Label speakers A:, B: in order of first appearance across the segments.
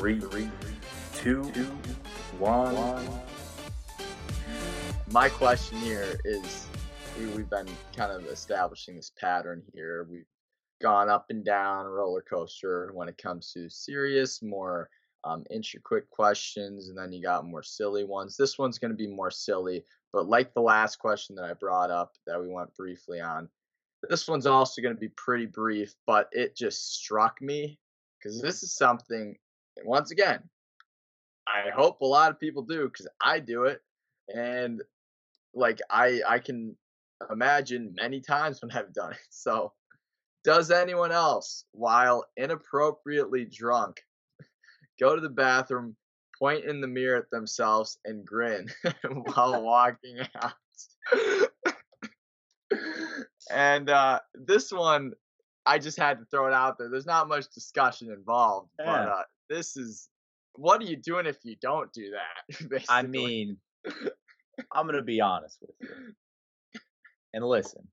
A: three, two, one.
B: My question here is we, we've been kind of establishing this pattern here. We've gone up and down roller coaster when it comes to serious, more um, intricate questions, and then you got more silly ones. This one's going to be more silly, but like the last question that I brought up that we went briefly on, this one's also going to be pretty brief, but it just struck me because this is something, once again, I hope a lot of people do because I do it. And like I I can imagine many times when I've done it. So does anyone else, while inappropriately drunk, go to the bathroom, point in the mirror at themselves, and grin while walking out? and uh, this one, I just had to throw it out there. There's not much discussion involved,
C: Yeah.
B: but uh, this is what are you doing if you don't do that?
C: I mean, I'm gonna be honest with you. And listen,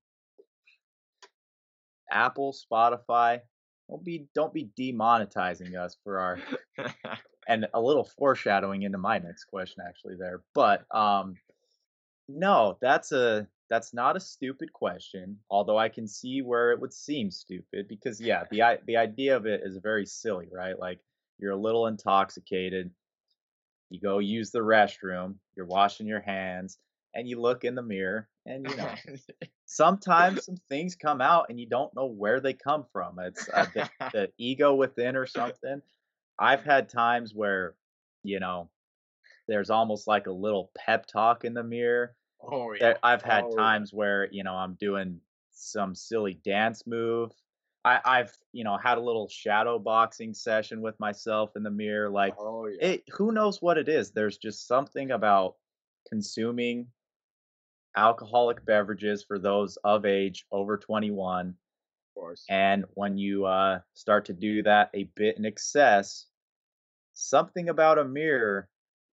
C: Apple, Spotify, don't be don't be demonetizing us for our and a little foreshadowing into my next question actually there. But um no, that's a that's not a stupid question, although I can see where it would seem stupid because yeah, the i- the idea of it is very silly, right? Like you're a little intoxicated, you go use the restroom, you're washing your hands, and you look in the mirror and you know sometimes some things come out and you don't know where they come from. It's uh, the, the ego within or something. I've had times where, you know, there's almost like a little pep talk in the mirror.
B: oh yeah.
C: I've had
B: Oh,
C: times where, you know, I'm doing some silly dance move. I, I've, you know, had a little shadow boxing session with myself in the mirror. Like,
B: Oh yeah.
C: it who knows what it is there's just something about consuming alcoholic beverages for those of age over 21
B: of course.
C: and when you uh, start to do that a bit in excess something about a mirror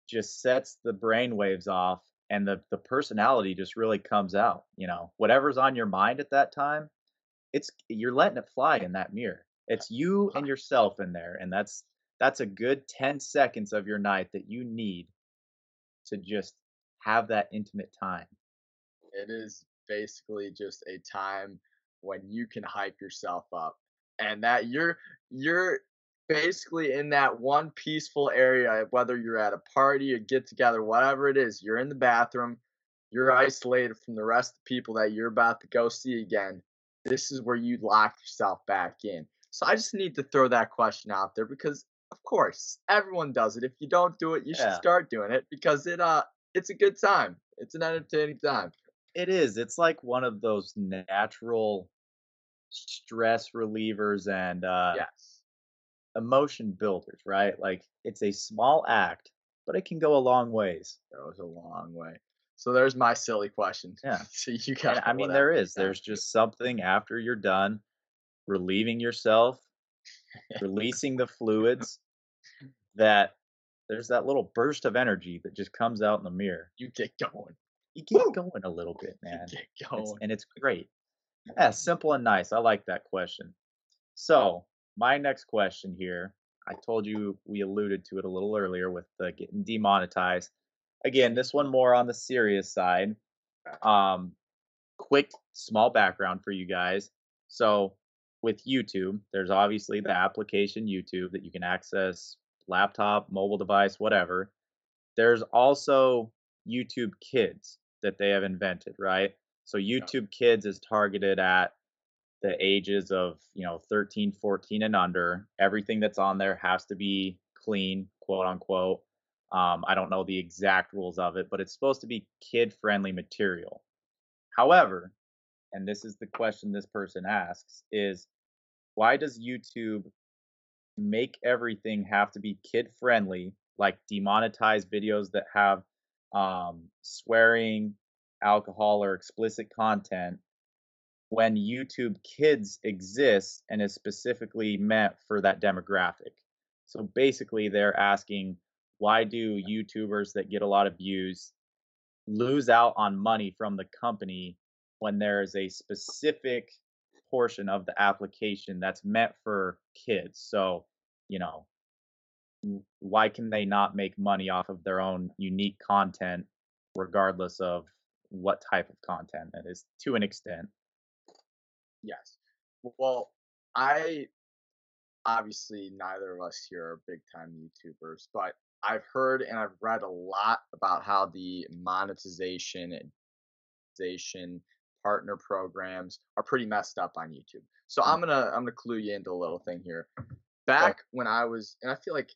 C: just sets the brain waves off and the, the personality just really comes out you know whatever's on your mind at that time it's you're letting it fly in that mirror. It's you and yourself in there and that's that's a good 10 seconds of your night that you need to just have that intimate time.
B: It is basically just a time when you can hype yourself up and that you're you're basically in that one peaceful area whether you're at a party a get together whatever it is you're in the bathroom you're isolated from the rest of the people that you're about to go see again this is where you lock yourself back in so i just need to throw that question out there because of course everyone does it if you don't do it you should start doing it because it uh it's a good time it's an entertaining time
C: It is. It's like one of those natural stress relievers and uh,
B: yes
C: emotion builders, right? Like it's a small act, but it can go a long ways.
B: goes a long way. So there's my silly question.
C: Yeah.
B: So you got.
C: I mean, there is. There's just something after you're done relieving yourself, releasing the fluids that there's that little burst of energy that just comes out in the mirror.
B: you get going.
C: You get going a little bit, man.
B: You get
C: It's- and it's great. Yeah, simple and nice. I like that question. So, my next question here, I told you we alluded to it a little earlier with the getting demonetized. Again, this one more on the serious side. Um, quick, small background for you guys. So, with YouTube, there's obviously the application YouTube that you can access laptop, mobile device, whatever. There's also YouTube Kids that they have invented, right? So YouTube Kids is targeted at the ages of, you know, 13, 14 and under. Everything that's on there has to be clean, quote unquote. Um, I don't know the exact rules of it, but it's supposed to be kid friendly material. However, and this is the question this person asks is why does YouTube make everything have to be kid friendly, like demonetize videos that have um, swearing, alcohol, or explicit content when YouTube Kids exists and is specifically meant for that demographic? So basically, they're asking why do YouTubers that get a lot of views lose out on money from the company when there is a specific portion of the application that's meant for kids? So, you know, why can they not make money off of their own unique content, regardless of what type of content that is to an extent?
B: Yes. Well, I obviously neither of us here are big time YouTubers, but I've heard and I've read a lot about how the monetization partner programs are pretty messed up on YouTube. So
C: Mm.
B: I'm gonna I'm gonna clue you into a little thing here. Back when I was, and I feel like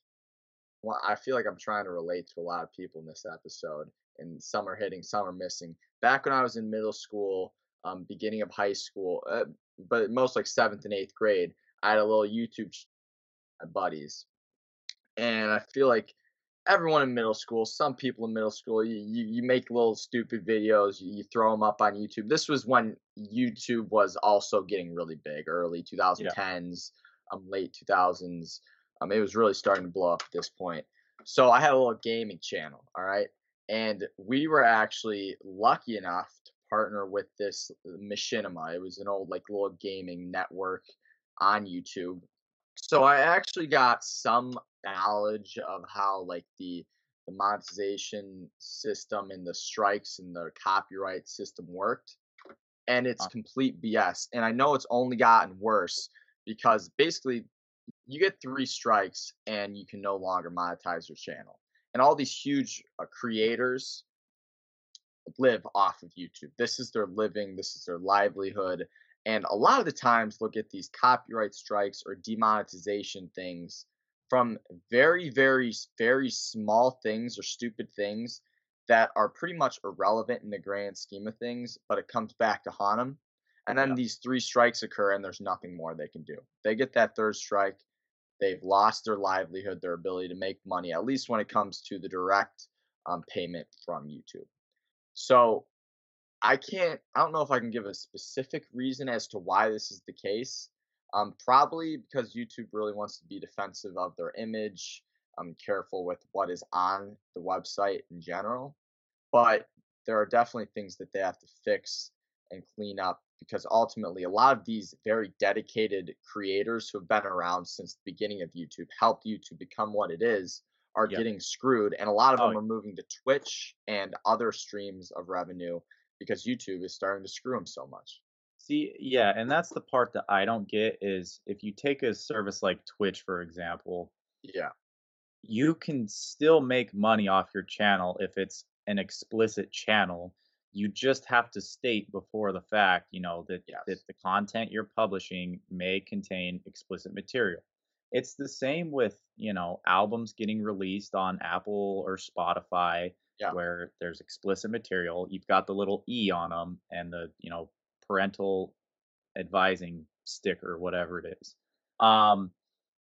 B: well, I feel like I'm trying to relate to a lot of people in this episode, and some are hitting, some are missing. Back when I was in middle school, um, beginning of high school, uh, but most like seventh and eighth grade, I had a little YouTube my buddies, and I feel like everyone in middle school, some people in middle school, you, you, you make little stupid videos, you, you throw them up on YouTube. This was when YouTube was also getting really big, early 2010s, um, late 2000s. Um, it was really starting to blow up at this point. So I had a little gaming channel, all right, and we were actually lucky enough to partner with this Machinima. It was an old like little gaming network on YouTube. So I actually got some knowledge of how like the the monetization system and the strikes and the copyright system worked. And it's
C: Uh.
B: complete BS. And I know it's only gotten worse because basically you get three strikes and you can no longer monetize your channel. And all these huge uh, creators live off of YouTube. This is their living, this is their livelihood. And a lot of the times they'll get these copyright strikes or demonetization things from very, very, very small things or stupid things that are pretty much irrelevant in the grand scheme of things, but it comes back to haunt them. And then
C: Yeah.
B: these three strikes occur and there's nothing more they can do. They get that third strike, they've lost their livelihood, their ability to make money, at least when it comes to the direct um, payment from YouTube. So I can't, I don't know if I can give a specific reason as to why this is the case. Um, probably because YouTube really wants to be defensive of their image, um, careful with what is on the website in general. But there are definitely things that they have to fix and clean up because ultimately a lot of these very dedicated creators who have been around since the beginning of YouTube helped YouTube become what it is are
C: Yeah.
B: getting screwed and a lot of
C: Oh,
B: them are moving to Twitch and other streams of revenue because YouTube is starting to screw them so much.
C: See, yeah, and that's the part that I don't get is if you take a service like Twitch, for example,
B: Yeah.
C: you can still make money off your channel if it's an explicit channel. You just have to state before the fact, you know, that that the content you're publishing may contain explicit material. It's the same with, you know, albums getting released on Apple or Spotify
B: Yeah.
C: where there's explicit material. You've got the little E on them and the, you know, parental advising sticker, whatever it is. Um,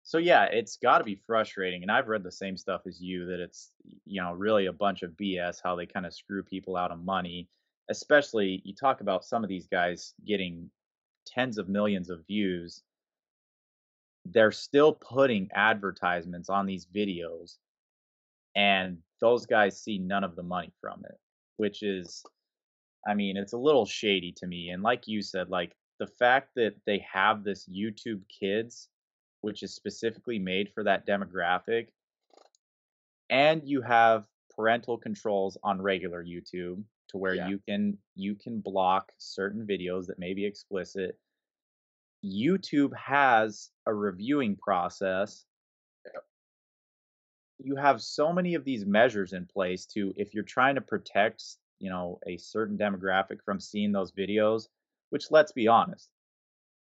C: so yeah, it's got to be frustrating, and I've read the same stuff as you that it's you know really a bunch of BS how they kind of screw people out of money. Especially you talk about some of these guys getting tens of millions of views. They're still putting advertisements on these videos, and those guys see none of the money from it, which is I mean, it's a little shady to me. And like you said, like the fact that they have this YouTube Kids, which is specifically made for that demographic, and you have parental controls on regular YouTube to where
B: Yeah.
C: you can you can block certain videos that may be explicit. YouTube has a reviewing process. You have so many of these measures in place to if you're trying to protect, you know, a certain demographic from seeing those videos, which let's be honest,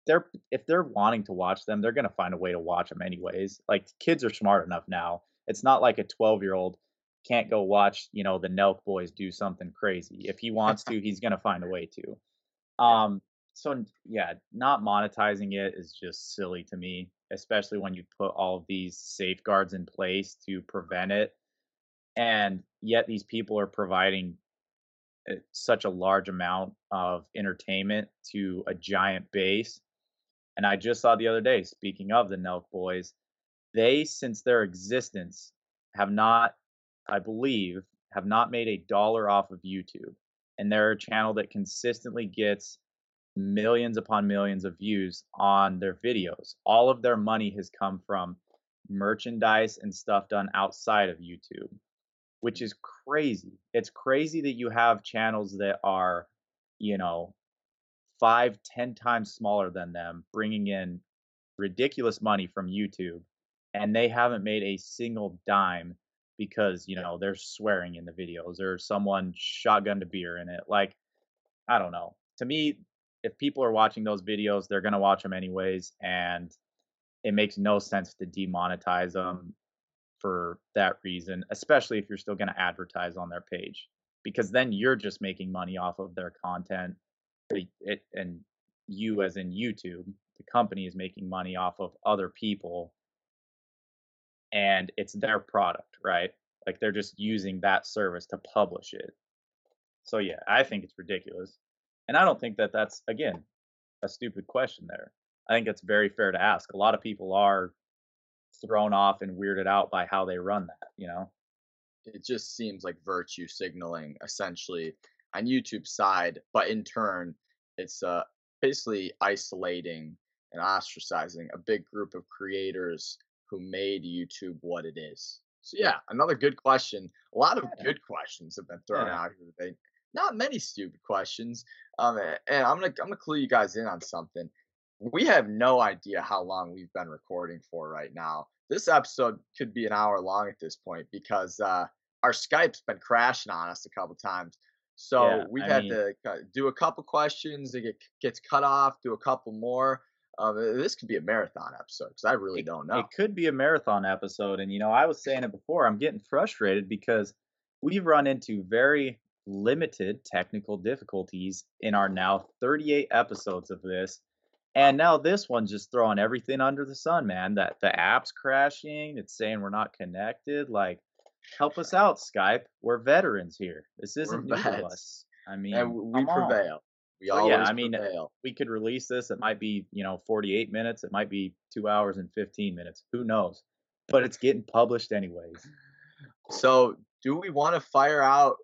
C: they're if they're wanting to watch them, they're gonna find a way to watch them anyways. Like kids are smart enough now. It's not like a 12 year old can't go watch, you know, the Nelk boys do something crazy. If he wants to, he's gonna find a way to. Um, so yeah, not monetizing it is just silly to me, especially when you put all of these safeguards in place to prevent it, and yet these people are providing Eh, such a large amount of entertainment to a giant base. And I just saw the other day, speaking of the Nelk Boys, they, since their existence, have not, I believe, have not made a dollar off of YouTube. And they're a channel that consistently gets millions upon millions of views on their videos. All of their money has come from merchandise and stuff done outside of YouTube, which is crazy. It's crazy that you have channels that are, you know, five, ten times smaller than them, bringing in ridiculous money from YouTube, and they haven't made a single dime because you know they're swearing in the videos or someone shotgunned a beer in it. Like, I don't know. To me, if people are watching those videos, they're gonna watch them anyways, and it makes no sense to demonetize them for that reason, especially if you're still gonna advertise on their page, because then you're just making money off of their content. It, and you, as in YouTube, the company is making money off of other people, and it's their product, right? Like they're just using that service to publish it. So yeah, I think it's ridiculous. And I don't think that that's, again, a stupid question there. I think it's very fair to ask. A lot of people are thrown off and weirded out by how they run that, you know?
B: It just seems like virtue signaling essentially on YouTube's side, but in turn, it's uh, basically isolating and ostracizing a big group of creators who made YouTube what it is. So yeah, another good question. A lot of
C: Yeah.
B: good questions have been thrown
C: Yeah.
B: out here today. Not many stupid questions. Um, and I'm gonna I'm gonna clue you guys in on something. We have no idea how long we've been recording for right now. This episode could be an hour long at this point because uh, our Skype's been crashing on us a couple times. So
C: Yeah,
B: we've
C: I
B: had
C: mean-
B: to uh, do a couple questions. It get, gets cut off. Do a couple more. Um, this could be a marathon episode because I really don't know.
C: It could be a marathon episode. And, you know, I was saying it before, I'm getting frustrated because we've run into very limited technical difficulties in our now 38 episodes of this. And now this one's just throwing everything under the sun, man. That the app's crashing, it's saying we're not connected. Like, help us out, Skype. We're veterans here. This isn't new to us. I mean,
B: and we
C: come on.
B: prevail. We always
C: yeah, I mean,
B: prevail.
C: we could release this. It might be, you know, 48 minutes. It might be two hours and 15 minutes. Who knows? But it's getting published anyways.
B: So, do we want to fire out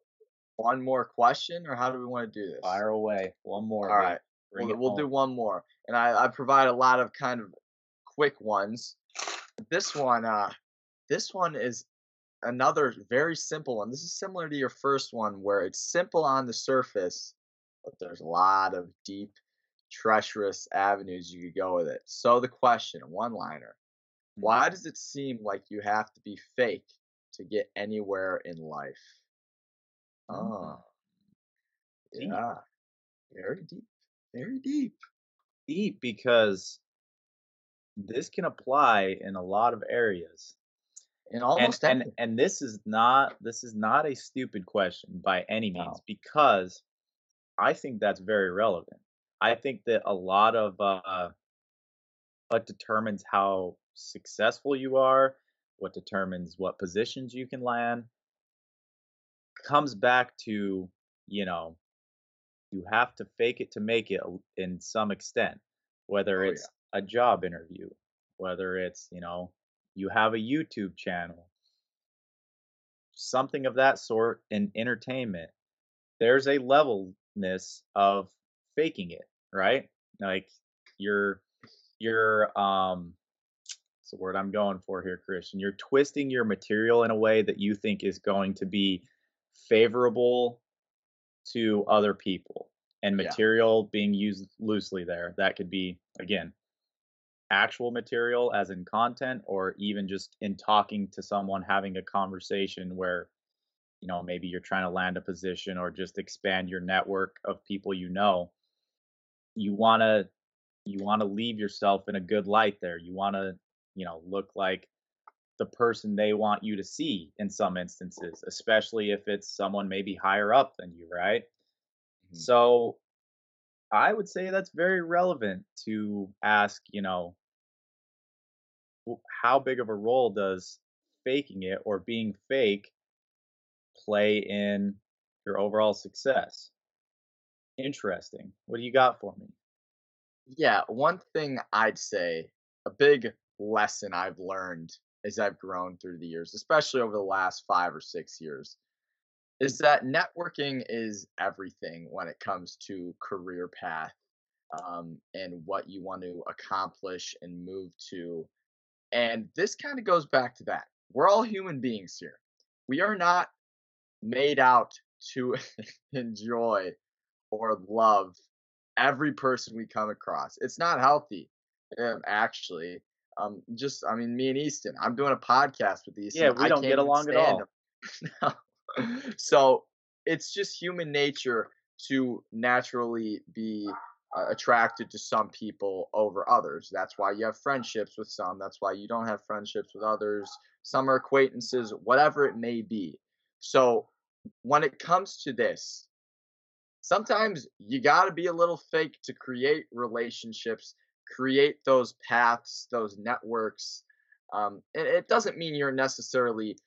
B: one more question, or how do we want to do this?
C: Fire away. One more.
B: All right, we'll, we'll do one more, and I, I provide a lot of kind of quick ones. This one, uh, this one is another very simple one. This is similar to your first one, where it's simple on the surface, but there's a lot of deep, treacherous avenues you could go with it. So the question, one liner.
C: Hmm.
B: Why does it seem like you have to be fake to get anywhere in life? Oh,
C: Deep.
B: yeah, very deep, very deep.
C: Deep because this can apply in a lot of areas.
B: In
C: And,
B: almost
C: and
B: anything.
C: and this is not this is not a stupid question by any means
B: No.
C: because I think that's very relevant. I think that a lot of uh, what determines how successful you are, what determines what positions you can land, comes back to you know you have to fake it to make it in some extent whether
B: Oh, yeah.
C: it's a job interview whether it's you know you have a youtube channel something of that sort in entertainment there's a levelness of faking it right like you're you're um it's the word i'm going for here christian you're twisting your material in a way that you think is going to be favorable to other people and
B: Yeah.
C: material being used loosely there that could be again actual material as in content or even just in talking to someone having a conversation where you know maybe you're trying to land a position or just expand your network of people you know you want to you want to leave yourself in a good light there you want to you know look like the person they want you to see in some instances especially if it's someone maybe higher up than you right?
B: Mhm.
C: so i would say that's very relevant to ask you know how big of a role does faking it or being fake play in your overall success? Interesting. What do you got for me?
B: Yeah, one thing I'd say, a big lesson I've learned as I've grown through the years, especially over the last five or six years, is that networking is everything when it comes to career path um, and what you want to accomplish and move to. And this kind of goes back to that. We're all human beings here. We are not made out to enjoy or love every person we come across. It's not healthy, um, actually. Um, just I mean, me and Easton. I'm doing a podcast with Easton.
C: Yeah, we
B: I
C: don't get along at all.
B: No. so it's just human nature to naturally be uh, attracted to some people over others. That's why you have friendships with some. That's why you don't have friendships with others. Some are acquaintances, whatever it may be. So when it comes to this, sometimes you got to be a little fake to create relationships, create those paths, those networks. Um, and it doesn't mean you're necessarily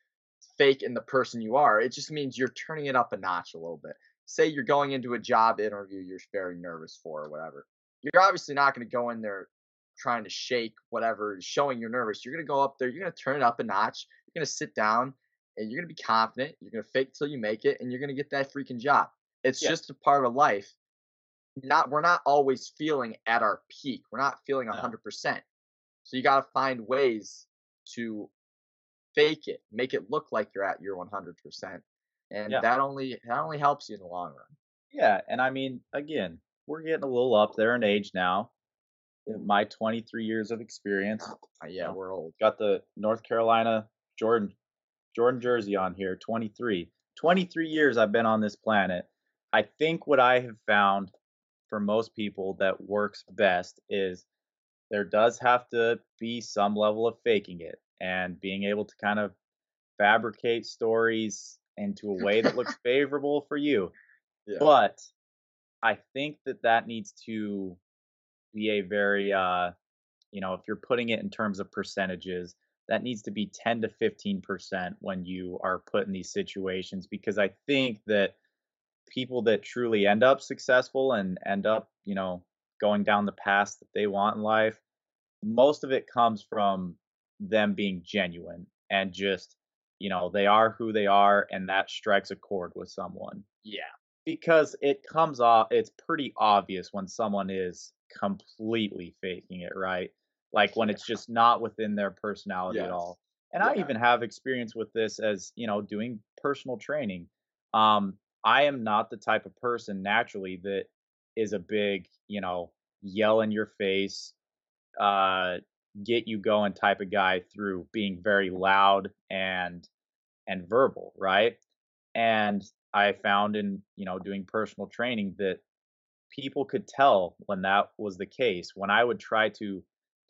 B: fake in the person you are. It just means you're turning it up a notch a little bit. Say you're going into a job interview you're very nervous for or whatever. You're obviously not going to go in there trying to shake whatever, showing you're nervous. You're going to go up there, you're going to turn it up a notch. You're going to sit down and you're going to be confident. You're going to fake till you make it and you're going to get that freaking job. It's
C: Yeah.
B: just a part of life. Not we're not always feeling at our peak. We're not feeling
C: No.
B: 100%. So you got to find ways to fake it, make it look like you're at your 100%. And
C: Yeah.
B: that only that only helps you in the long run.
C: Yeah, and I mean, again, we're getting a little up there in age now. In my 23 years of experience,
B: Uh, yeah,
C: Yeah.
B: we're old.
C: got the North Carolina Jordan Jordan jersey on here, 23. 23 years I've been on this planet. I think what I have found for most people that works best is there does have to be some level of faking it and being able to kind of fabricate stories into a way that looks favorable for you.
B: Yeah.
C: But I think that that needs to be a very, uh, you know, if you're putting it in terms of percentages, that needs to be 10 to 15% when you are put in these situations because I think that people that truly end up successful and end up, you know, going down the path that they want in life, most of it comes from them being genuine and just, you know, they are who they are and that strikes a chord with someone.
B: Yeah.
C: because it comes off it's pretty obvious when someone is completely faking it right? Like when it's just not within their personality at all. And i even have experience with this as you know doing personal training. Um i am not the type of person naturally that is a big you know yell in your face uh get you going type of guy through being very loud and and verbal right? And i found in you know doing personal training that people could tell when that was the case. When i would try to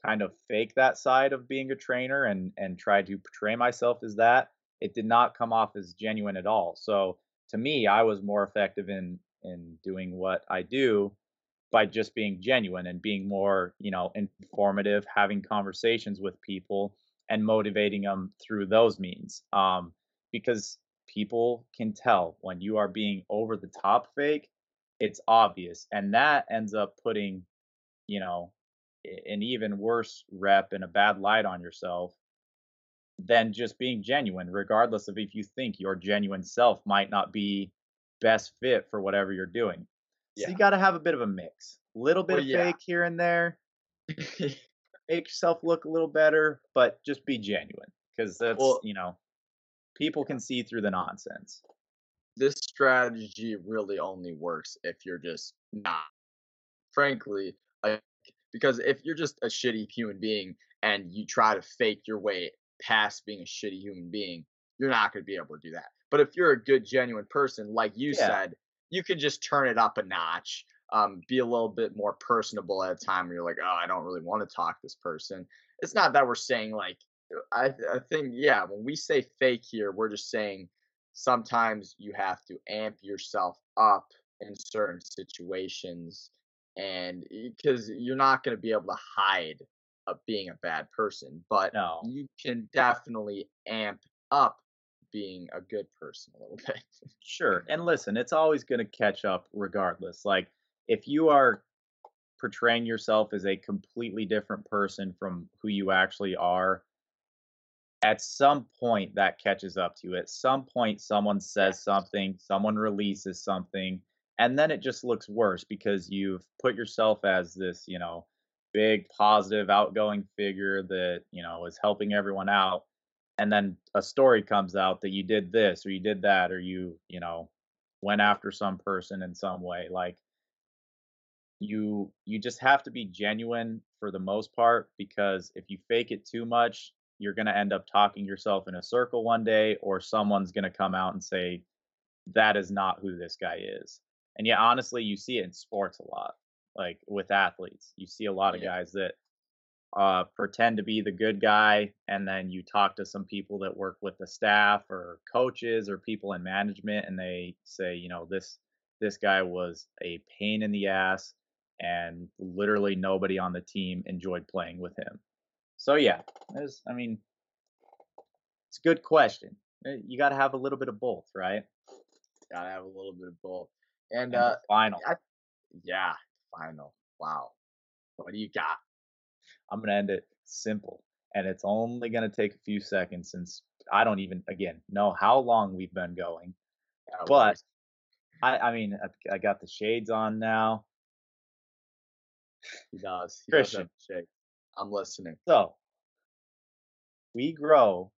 C: kind of fake that side of being a trainer and and try to portray myself as that it did not come off as genuine at all. So to me i was more effective in in doing what i do by just being genuine and being more you know informative having conversations with people and motivating them through those means um because people can tell when you are being over the top fake it's obvious and that ends up putting you know an even worse rep and a bad light on yourself than just being genuine regardless of if you think your genuine self might not be best fit for whatever you're doing. So you got to have a bit of a mix little bit
B: Well,
C: of
B: yeah.
C: fake here and there. Make yourself look a little better but just be genuine because that's
B: Well-
C: you know people can see through the nonsense.
B: This strategy really only works if you're just not frankly like because if you're just a shitty human being and you try to fake your way past being a shitty human being you're not going to be able to do that but if you're a good genuine person like you
C: Yeah.
B: said you can just turn it up a notch um, be a little bit more personable at a time where you're like oh i don't really want to talk to this person it's not that we're saying like I, I think yeah when we say fake here we're just saying sometimes you have to amp yourself up in certain situations and because you're not going to be able to hide of being a bad person but
C: no
B: you can definitely amp up being a good person a little bit
C: Sure. And listen, it's always going to catch up regardless. Like if you are portraying yourself as a completely different person from who you actually are, at some point that catches up to you. At some point someone says something, someone releases something, and then it just looks worse because you've put yourself as this, you know, big, positive, outgoing figure that, you know, is helping everyone out. And then a story comes out that you did this or you did that or you, you know, went after some person in some way. Like you you just have to be genuine for the most part because if you fake it too much, you're going to end up talking yourself in a circle one day or someone's going to come out and say that is not who this guy is. And yeah, honestly, you see it in sports a lot. Like with athletes, you see a lot of
B: Yeah.
C: guys that uh, pretend to be the good guy, and then you talk to some people that work with the staff or coaches or people in management, and they say, you know, this this guy was a pain in the ass, and literally nobody on the team enjoyed playing with him. So yeah, there's, I mean, it's a good question. Uh, You got to have a little bit of both, right?
B: Gotta have a little bit of both. And
C: And
B: uh,
C: final,
B: I, yeah, final. Wow. What do you got?
C: I'm gonna end it simple, and it's only gonna take a few seconds since I don't even, again, know how long we've been going.
B: Yeah,
C: But I, I mean, I, I got the shades on now.
B: he does. He
C: Christian.
B: shake. I'm listening.
C: So we grow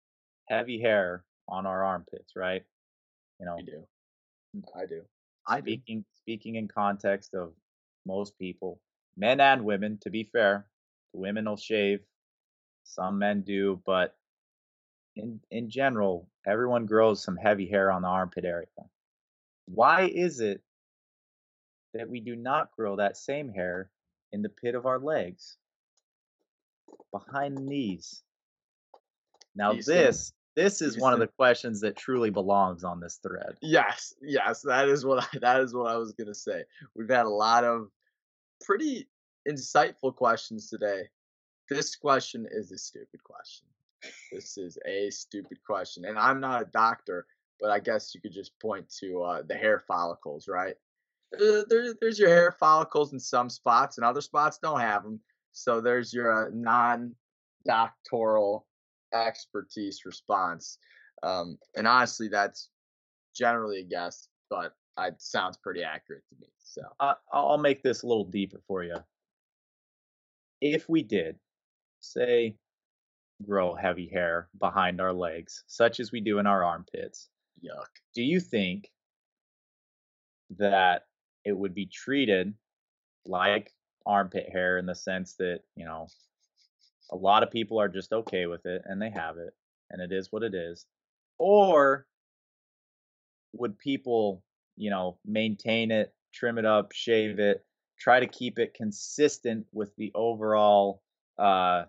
C: heavy hair on our armpits, right? You know,
B: I do. I do. I do.
C: speaking speaking in context of most people, men and women. To be fair, women will shave. Some men do, but in in general, everyone grows some heavy hair on the armpit area. Why is it that we do not grow that same hair in the pit of our legs, behind the knees? Now this this is one of the questions that truly belongs on this thread.
B: Yes, yes, that is what I, that is what I was gonna say. We've had a lot of pretty insightful questions today. This question is a stupid question. This is a stupid question, and I'm not a doctor, but I guess you could just point to uh, the hair follicles, right? Uh, there, there's your hair follicles in some spots, and other spots don't have them. So there's your uh, non-doctoral expertise response. Um, and honestly, that's generally a guess, but it sounds pretty accurate to me. So
C: I, I'll make this a little deeper for you. If we did, say, grow heavy hair behind our legs, such as we do in our armpits,
B: yuck.
C: do you think that it would be treated like armpit hair in the sense that, you know, a lot of people are just okay with it and they have it and it is what it is? Or would people, you know, maintain it, trim it up, shave it, try to keep it consistent with the overall uh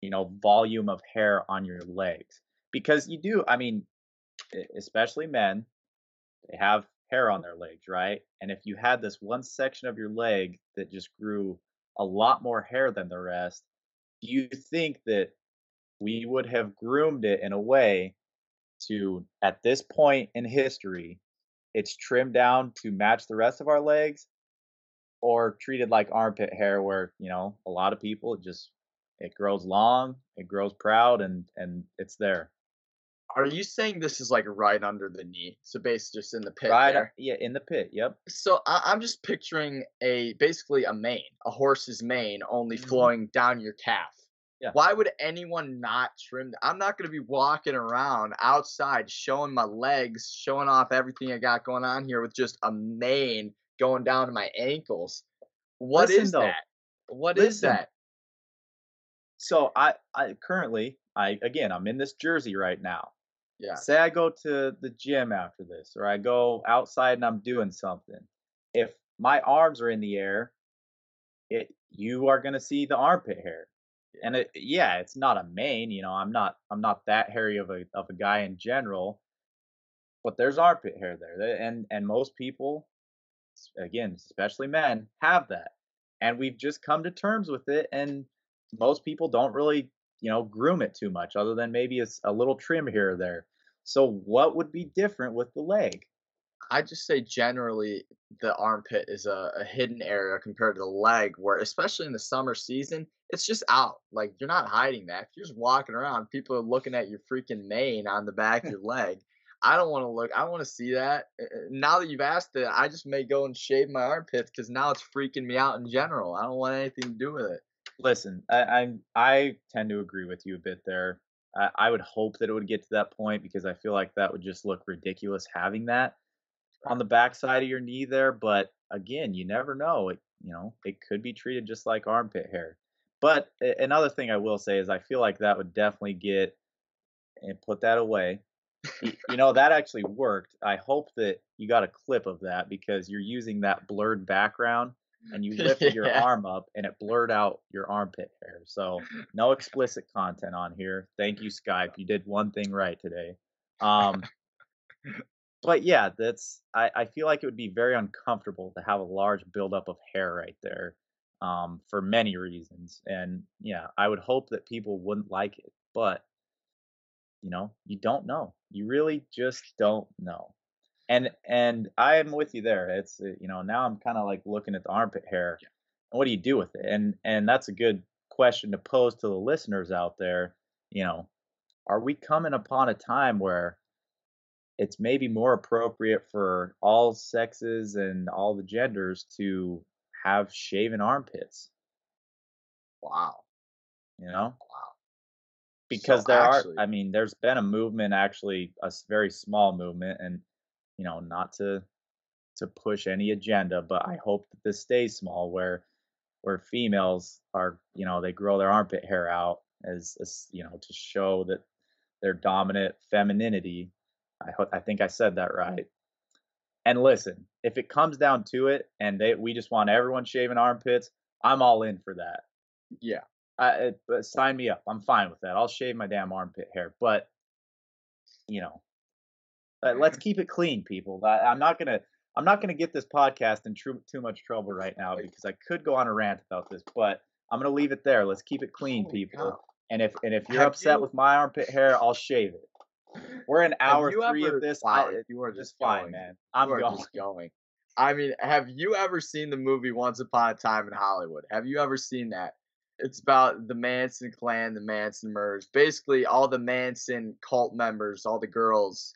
C: you know volume of hair on your legs because you do i mean especially men they have hair on their legs right and if you had this one section of your leg that just grew a lot more hair than the rest do you think that we would have groomed it in a way to at this point in history it's trimmed down to match the rest of our legs or treated like armpit hair where you know a lot of people it just it grows long it grows proud and and it's there
B: Are you saying this is like right under the knee? So basically just in the pit
C: right
B: there?
C: yeah in the pit yep
B: So I, I'm just picturing a basically a mane, a horse's mane, only
C: Mhm.
B: flowing down your calf.
C: Yeah.
B: Why would anyone not trim? I'm not going to be walking around outside showing my legs, showing off everything I got going on here with just a mane going down to my ankles. What is
C: Listen, though.
B: that? What is
C: Listen.
B: that?
C: so i i currently i again i'm in this jersey right now
B: Yeah.
C: say i go to the gym after this or i go outside and i'm doing something. If my arms are in the air it you are going to see the armpit hair. And it yeah it's not a mane you know i'm not i'm not that hairy of a of a guy in general but there's armpit hair there. And and most people again especially men have that. And we've just come to terms with it and most people don't really you know groom it too much other than maybe it's a little trim here or there so what would be different with the leg
B: I just say generally the armpit is a, a hidden area compared to the leg, where especially in the summer season, it's just out. Like you're not hiding that. If you're just walking around, people are looking at your freaking mane on the back of your leg. I don't want to look. I want to see that. Uh, uh, Now that you've asked it, I just may go and shave my armpits because now it's freaking me out in general. I don't want anything to do with it.
C: Listen, I, I tend to agree with you a bit there. I, I would hope that it would get to that point because I feel like that would just look ridiculous having that on the backside of your knee there. But again, you never know. It you know it could be treated just like armpit hair. But another thing I will say is I feel like that would definitely get and put that away. You know that actually worked. I hope that you got a clip of that because you're using that blurred background and you lifted your arm up and it blurred out your armpit hair. So no explicit content on here. Thank you, Skype. You did one thing right today. Um, but yeah, that's I, I feel like it would be very uncomfortable to have a large buildup of hair right there. Um, for many reasons. And yeah, I would hope that people wouldn't like it, but you know, you don't know. You really just don't know. And and I am with you there. It's uh, you know, now I'm kind of like looking at the armpit hair. And what do you do with it? And and that's a good question to pose to the listeners out there. You know, are we coming upon a time where it's maybe more appropriate for all sexes and all the genders to have shaven armpits,
B: Wow.
C: you know?
B: Wow.
C: Because
B: So
C: there
B: actually-
C: are I mean, there's been a movement actually, a very small movement and you know, not to to push any agenda, but I hope that this stays small where where females are, you know, they grow their armpit hair out as, as you know, to show that their dominant femininity. I hope I think I said that right. And listen, if it comes down to it, and they we just want everyone shaving armpits, I'm all in for that.
B: Yeah.
C: I, but sign me up. I'm fine with that. I'll shave my damn armpit hair. But you know, uh, let's keep it clean, people. I, I'm not gonna. I'm not gonna get this podcast in too too much trouble right now because I could go on a rant about this, but I'm gonna leave it there. Let's keep it clean, people.
B: cow.
C: And if and if you're
B: Have
C: upset
B: you-
C: with my armpit hair, I'll shave it. We're in hour three
B: ever-
C: of this.
B: Wow,
C: I,
B: you are just
C: fine,
B: going.
C: man. I'm going.
B: just going. I mean, have you ever seen the movie Once Upon a Time in Hollywood? Have you ever seen that? It's about the Manson clan, the Manson murders. Basically, all the Manson cult members, all the girls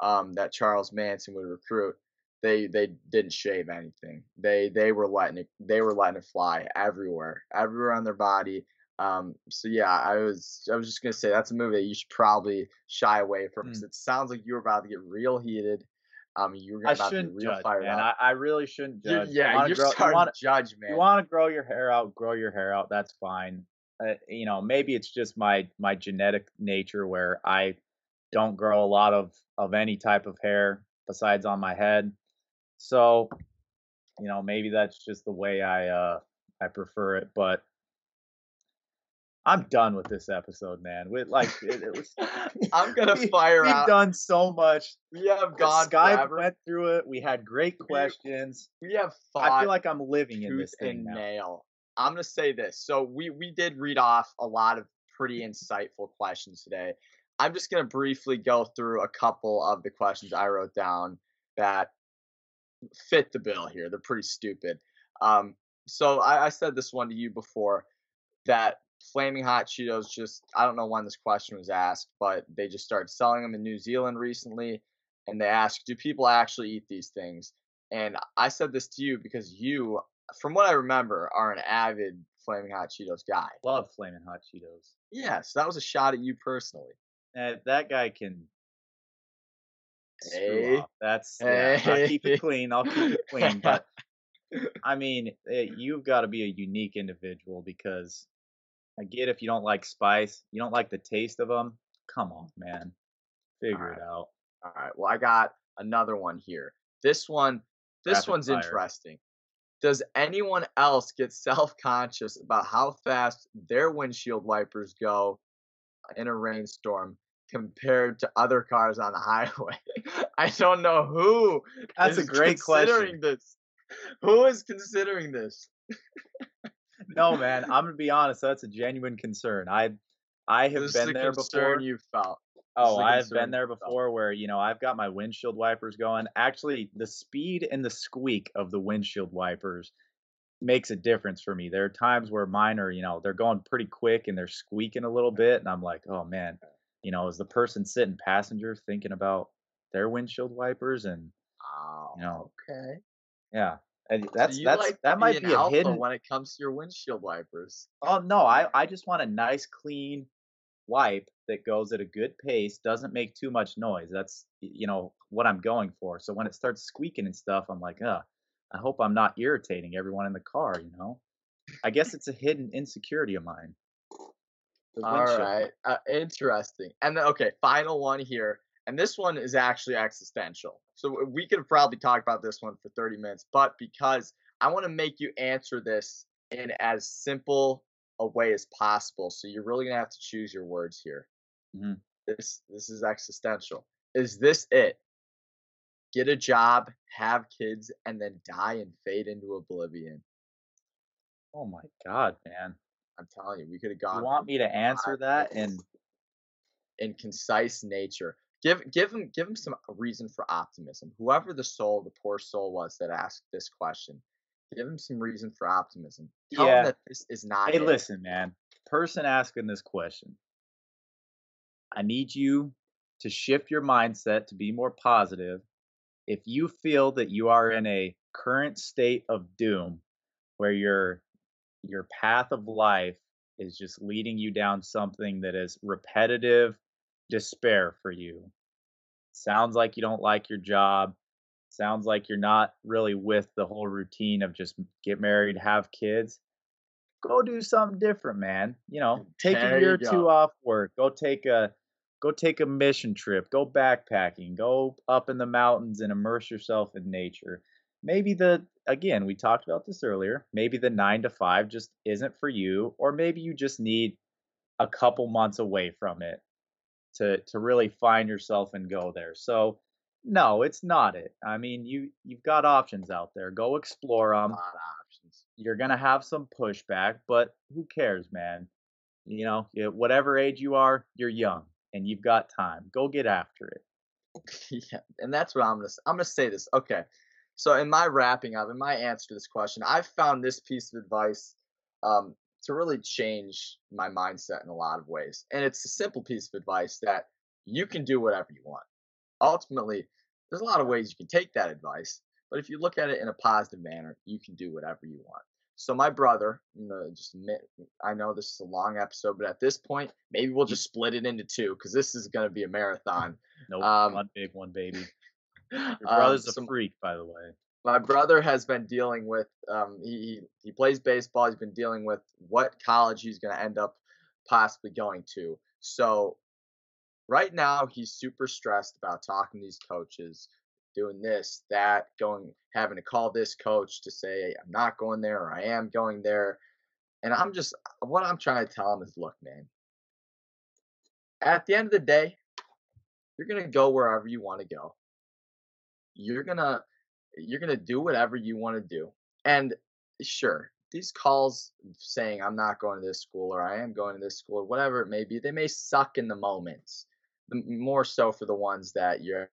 B: um, that Charles Manson would recruit, they they didn't shave anything. They they were letting it they were letting it fly everywhere, everywhere on their body. Um, so yeah, I was I was just gonna say that's a movie that you should probably shy away from because it sounds like you were about to get real heated. Um, you were
C: I
B: about to get
C: shouldn't
B: real
C: judge,
B: fired
C: man.
B: up.
C: I, I really shouldn't judge. You
B: yeah, you're
C: grow- you
B: starting
C: wanna-
B: to judge, man.
C: you want to grow your hair out, grow your hair out. That's fine. Uh, you know, maybe it's just my my genetic nature where I don't grow a lot of of any type of hair besides on my head. So, you know, maybe that's just the way I uh I prefer it. But I'm done with this episode, man. With like, it, it was.
B: I'm gonna
C: we-
B: fire
C: We've
B: out.
C: done so much.
B: we have gone
C: Skype
B: forever.
C: went through it. We had great questions.
B: we have
C: I feel like I'm living in this thing now.
B: nail. I'm gonna say this. So we we did read off a lot of pretty insightful questions today. I'm just gonna briefly go through a couple of the questions I wrote down that fit the bill here. They're pretty stupid. Um, so I, I said this one to you before that flaming hot Cheetos just I don't know when this question was asked, but they just started selling them in New Zealand recently, and they asked, do people actually eat these things? And I said this to you because you, from what I remember, are an avid flaming hot Cheetos guy.
C: Love flaming hot Cheetos.
B: Yeah, so that was a shot at you personally.
C: Uh, that guy can screw
B: Hey.
C: off. That's yeah, I'll keep it clean. I'll keep it clean. But I mean, eh, you've got to be a unique individual because I get if you don't like spice, you don't like the taste of them. Come on, man, figure
B: Alright.
C: it out.
B: All right. Well, I got another one here. This one, this
C: Rapid
B: one's
C: fire.
B: interesting. Does anyone else get self-conscious about how fast their windshield wipers go in a rainstorm compared to other cars on the highway? I don't know who.
C: That's a great
B: considering
C: question.
B: This. Who is considering this?
C: No, man, I'm gonna be honest. That's a genuine concern. I I have
B: This is
C: been there before.
B: you felt.
C: Oh, I've been there
B: felt.
C: before where, you know, I've got my windshield wipers going. Actually, the speed and the squeak of the windshield wipers makes a difference for me. There are times where mine are, you know, they're going pretty quick and they're squeaking a little bit. And I'm like, oh man, you know, is the person sitting passenger thinking about their windshield wipers? And
B: Oh,
C: You know,
B: okay.
C: yeah, And that's
B: you
C: that's
B: like
C: that might be a hidden.
B: when it comes to your windshield wipers.
C: Oh no, I I just want a nice clean wipe that goes at a good pace, doesn't make too much noise. That's you know what I'm going for. So when it starts squeaking and stuff, I'm like, uh, I hope I'm not irritating everyone in the car. You know, I guess it's a hidden insecurity of mine.
B: All right, uh, interesting. And then, okay, final one here, and this one is actually existential. So we could probably talk about this one for 30 minutes, but because I want to make you answer this in as simple a way as possible, so you're really gonna have to choose your words here.
C: Mhm.
B: This this is existential. Is this it? Get a job, have kids, and then die and fade into oblivion.
C: Oh my god, man!
B: I'm telling you, we could have gone.
C: You
B: want
C: me to answer that? And
B: in concise nature. Give give him give him some reason for optimism. Whoever the soul, the poor soul was that asked this question, give him some reason for optimism. Tell him
C: yeah,
B: that this is not
C: hey,
B: it.
C: listen, man. Person asking this question, I need you to shift your mindset to be more positive. If you feel that you are in a current state of doom where your your path of life is just leading you down something that is repetitive despair for you. Sounds like you don't like your job. Sounds like you're not really with the whole routine of just get married, have kids go do something different, man. You know, take a year or two off work. Go take a go take a mission trip. Go backpacking. Go up in the mountains and immerse yourself in nature. Maybe the again, we talked about this earlier. Maybe the 9 to 5 just isn't for you or maybe you just need a couple months away from it to to really find yourself and go there. So no, it's not it. I mean, you you've got options out there. Go explore
B: A
C: them
B: lot of options.
C: you're gonna have some pushback, but who cares, man? You know, whatever age you are, you're young and you've got time. Go get after it.
B: yeah, and that's what I'm gonna I'm gonna say this. Okay, so in my wrapping up, in my answer to this question, I've found this piece of advice um, to really change my mindset in a lot of ways, and it's a simple piece of advice that you can do whatever you want. Ultimately, there's a lot of ways you can take that advice, but if you look at it in a positive manner, you can do whatever you want. So my brother, you know, just admit, I know this is a long episode, but at this point, maybe we'll just split it into two because this is going to be a marathon.
C: Nope,
B: Um,
C: one big one, baby. Your
B: um,
C: brother's a freak, by the way.
B: my brother has been dealing with um, he, he he plays baseball he's been dealing with what college he's going to end up possibly going to. So right now he's super stressed about talking to these coaches doing this that going having to call this coach to say i'm not going there or i am going there. And i'm just what i'm trying to tell him is look man at the end of the day you're going to go wherever you want to go you're to you're to do whatever you want to do. And sure, these calls saying I'm not going to this school or I am going to this school or whatever it may be, they may suck in the moments. The, more so for the ones that you're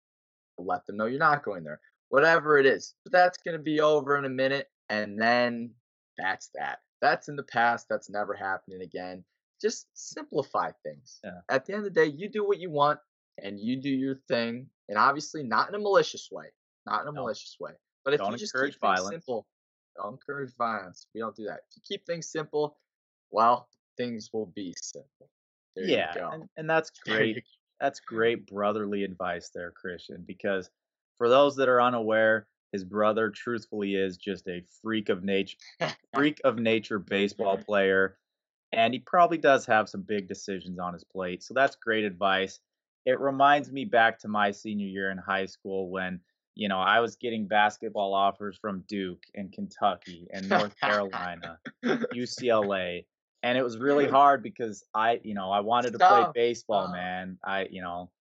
B: let them know you're not going there. Whatever it is. But that's to be over in a minute and then that's that. That's in the past. That's never happening again. Just simplify things.
C: Yeah.
B: At the end of the day, you do what you want and you do your thing and obviously not in a malicious way not in a
C: No.
B: malicious way. But if
C: Don't
B: you just keep things simple, don't encourage violence. We don't do that. If you keep things simple, well, things will be simple. There
C: yeah,
B: you go.
C: and, and that's great. That's great brotherly advice there, Christian, because for those that are unaware, his brother truthfully is just a freak of nature freak of nature baseball player and he probably does have some big decisions on his plate. So that's great advice. It reminds me back to my senior year in high school when, you know, I was getting basketball offers from Duke and Kentucky and North Carolina, UCLA. And it was really hard because I, you know, I wanted to play baseball,
B: Tough.
C: man. I, you know,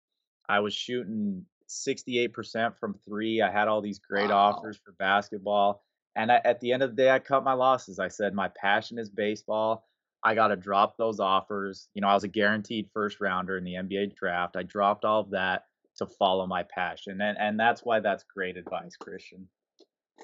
C: I was shooting 68% from three. I had all these great
B: Wow.
C: offers for basketball. And I, at the end of the day, I cut my losses. I said, my passion is baseball. I got to drop those offers. You know, I was a guaranteed first rounder in the NBA draft. I dropped all of that to follow my passion. And, and that's why that's great advice, Christian.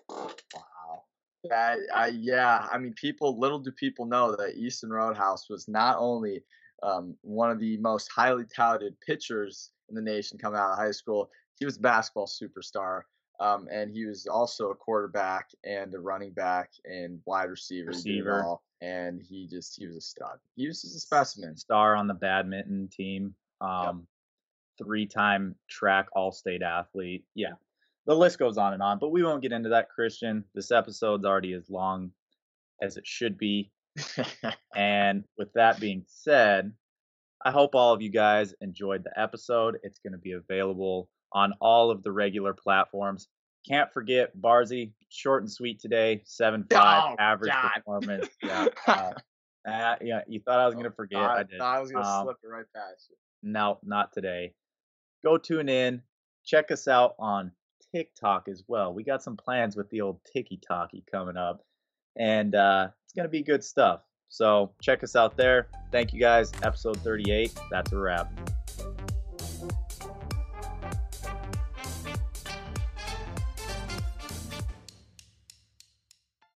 B: Wow. That, I, yeah, I mean, people, little do people know that Easton Roadhouse was not only um, one of the most highly touted pitchers in the nation coming out of high school, he was a basketball superstar. Um, and he was also a quarterback and a running back and wide receiver.
C: Receiver.
B: And he just he was a stud. He was just a specimen.
C: Star on the badminton team. Um, three-time track all-state athlete. Yeah, the list goes on and on. But we won't get into that, Christian. This episode's already as long as it should be. And with that being said, I hope all of you guys enjoyed the episode. It's going to be available on all of the regular platforms. Can't forget Barzy, short and sweet today, seven five
B: Oh,
C: average
B: God.
C: performance. Yeah, uh, uh, yeah. You thought I was going to forget?
B: Thought-
C: I did.
B: thought I was gonna
C: Um,
B: slip it right past you.
C: No, not today. Go tune in. Check us out on TikTok as well. We got some plans with the old Tiki Talkie coming up, and uh, it's going to be good stuff. So check us out there. Thank you guys. Episode 38. That's a wrap.